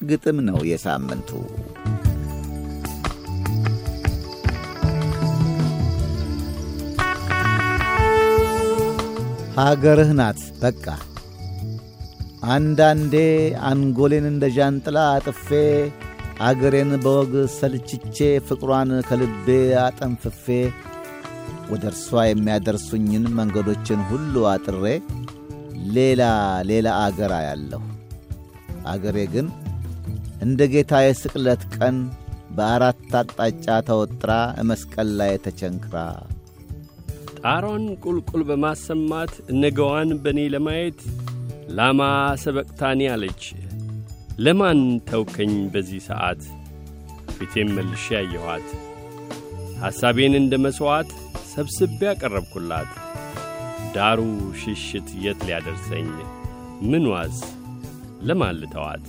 ግጥም ነው የሳምንቱ። ሀገርህ ናት በቃ አንዳንዴ አንጎሌን እንደ ዣንጥላ አጥፌ አገሬን በወግ ሰልችቼ ፍቅሯን ከልቤ አጠንፍፌ ወደ እርሷ የሚያደርሱኝን መንገዶችን ሁሉ አጥሬ ሌላ ሌላ አገር አያለሁ። አገሬ ግን እንደ ጌታ የስቅለት ቀን በአራት አቅጣጫ ተወጥራ መስቀል ላይ ተቸንክራ ጣሯን ቁልቁል በማሰማት ነገዋን በእኔ ለማየት ላማ ሰበቅታኒ አለች። ለማን ተውከኝ በዚህ ሰዓት? ፊቴም መልሼ ያየኋት ሐሳቤን እንደ መሥዋዕት ሰብስቤ ያቀረብኩላት። ዳሩ ሽሽት የት ሊያደርሰኝ ምን ዋዝ ለማን ልተዋት?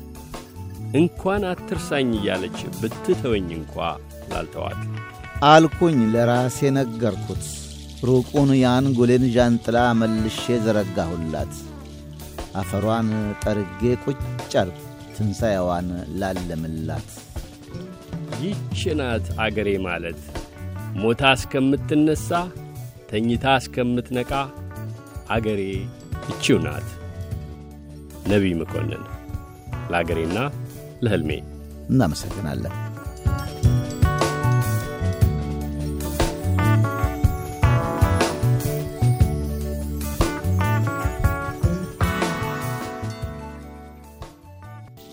እንኳን አትርሳኝ እያለች ብትተወኝ እንኳ ላልተዋት አልኩኝ ለራሴ ነገርኩት። ሩቁን የአንጎሌን ዣንጥላ መልሼ ዘረጋሁላት። አፈሯን ጠርጌ ቁጭ አልኩ ትንሣኤዋን ላለምላት። ይህች ናት አገሬ ማለት ሞታ እስከምትነሣ ተኝታ እስከምትነቃ አገሬ ይቺው ናት። ነቢይ መኮንን ለአገሬና ለሕልሜ እናመሰግናለን።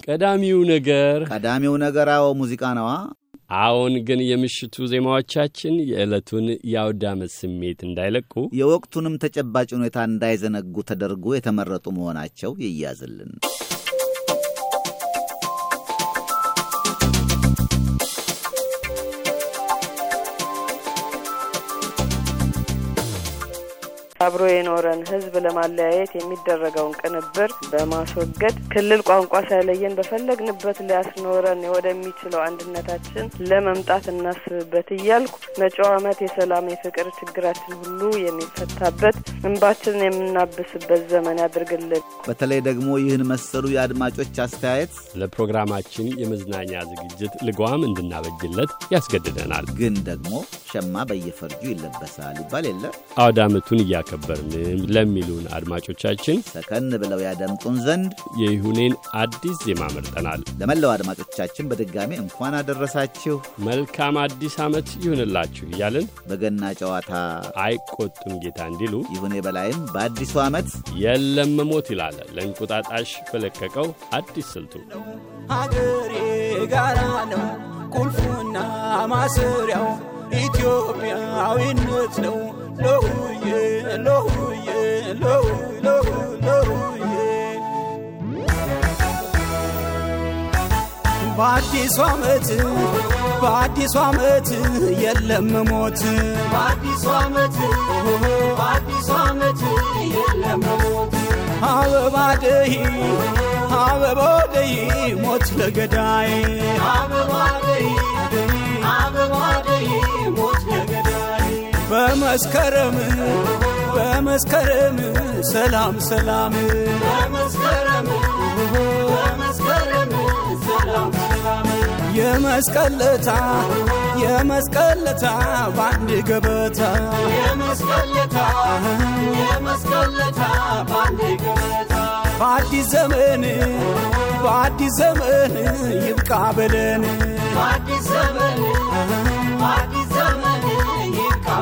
ቀዳሚው ነገር ቀዳሚው ነገር አዎ ሙዚቃ ነዋ። አዎን፣ ግን የምሽቱ ዜማዎቻችን የዕለቱን የአውደ ዓመት ስሜት እንዳይለቁ የወቅቱንም ተጨባጭ ሁኔታ እንዳይዘነጉ ተደርጎ የተመረጡ መሆናቸው ይያዝልን። አብሮ የኖረን ሕዝብ ለማለያየት የሚደረገውን ቅንብር በማስወገድ ክልል ቋንቋ ሳይለየን በፈለግንበት ሊያስኖረን ወደሚችለው አንድነታችን ለመምጣት እናስብበት እያልኩ መጪው ዓመት የሰላም የፍቅር ችግራችን ሁሉ የሚፈታበት እንባችንን የምናብስበት ዘመን ያድርግልን። በተለይ ደግሞ ይህን መሰሉ የአድማጮች አስተያየት ለፕሮግራማችን የመዝናኛ ዝግጅት ልጓም እንድናበጅለት ያስገድደናል። ግን ደግሞ ሸማ በየፈርጁ ይለበሳል ይባል የለ አውደ ዓመቱን እያከበርንም ለሚሉን አድማጮቻችን ሰከን ብለው ያደምጡን ዘንድ የይሁኔን አዲስ ዜማ መርጠናል። ለመላው አድማጮቻችን በድጋሚ እንኳን አደረሳችሁ። መልካም አዲስ ዓመት ይሁንላችሁ እያልን በገና ጨዋታ አይቆጡም ጌታ እንዲሉ ይሁኔ በላይም በአዲሱ ዓመት የለም ሞት ይላል ለእንቁጣጣሽ በለቀቀው አዲስ ስልቱ። ሀገሬ ጋራ ነው ቁልፉና ማሰሪያው ኢትዮጵያዊነት ነው ሎሁ ሎሁ ሎሁዬ በአዲሱ የለም ሞት። በአዲሱ ዓመት በአዲሱ ዓመት የለም ሞት። አበባ ደይ አበባ ደይ ሞት ለገዳይ። አበባ ደይ አበባ ደይ ሞት በመስከረም በመስከረም ሰላም ሰላም። በመስከረም በመስከረም ሰላም ሰላም። የመስቀለታ የመስቀለታ ባንድ ገበታ። የመስቀለታ የመስቀለታ ባንድ ገበታ። በአዲስ ዘመን በአዲስ ዘመን ይብቃ በለን። በአዲስ ዘመን በአዲስ ዘመን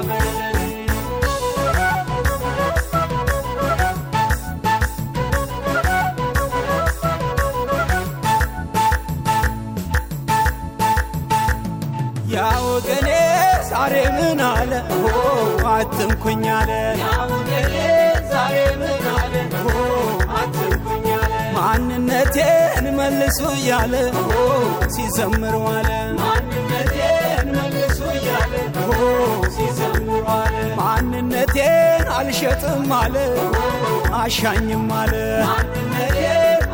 ይብቃ በለን ያ ወገኔ ዛሬ ምን አለ? አትንኩኝ አለ። ዛሬ ምን አለ? አትንኩኝ አለ። ማንነቴን መልሱ እያለ ሲዘምር ዋለ ማንነቴን መልሱ እያለ አልሸጥም አለ አሻኝም አለ።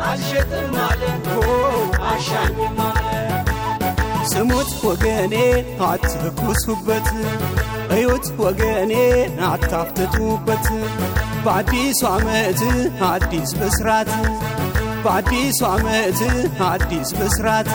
አልሸጥም አለ አሻኝም አለ ስሙት ወገኔ አትኩሱበት፣ እዩት ወገኔ አታፍትቱበት። በአዲሱ ዓመት አዲስ ብስራት በአዲሱ ዓመት አዲስ ብስራት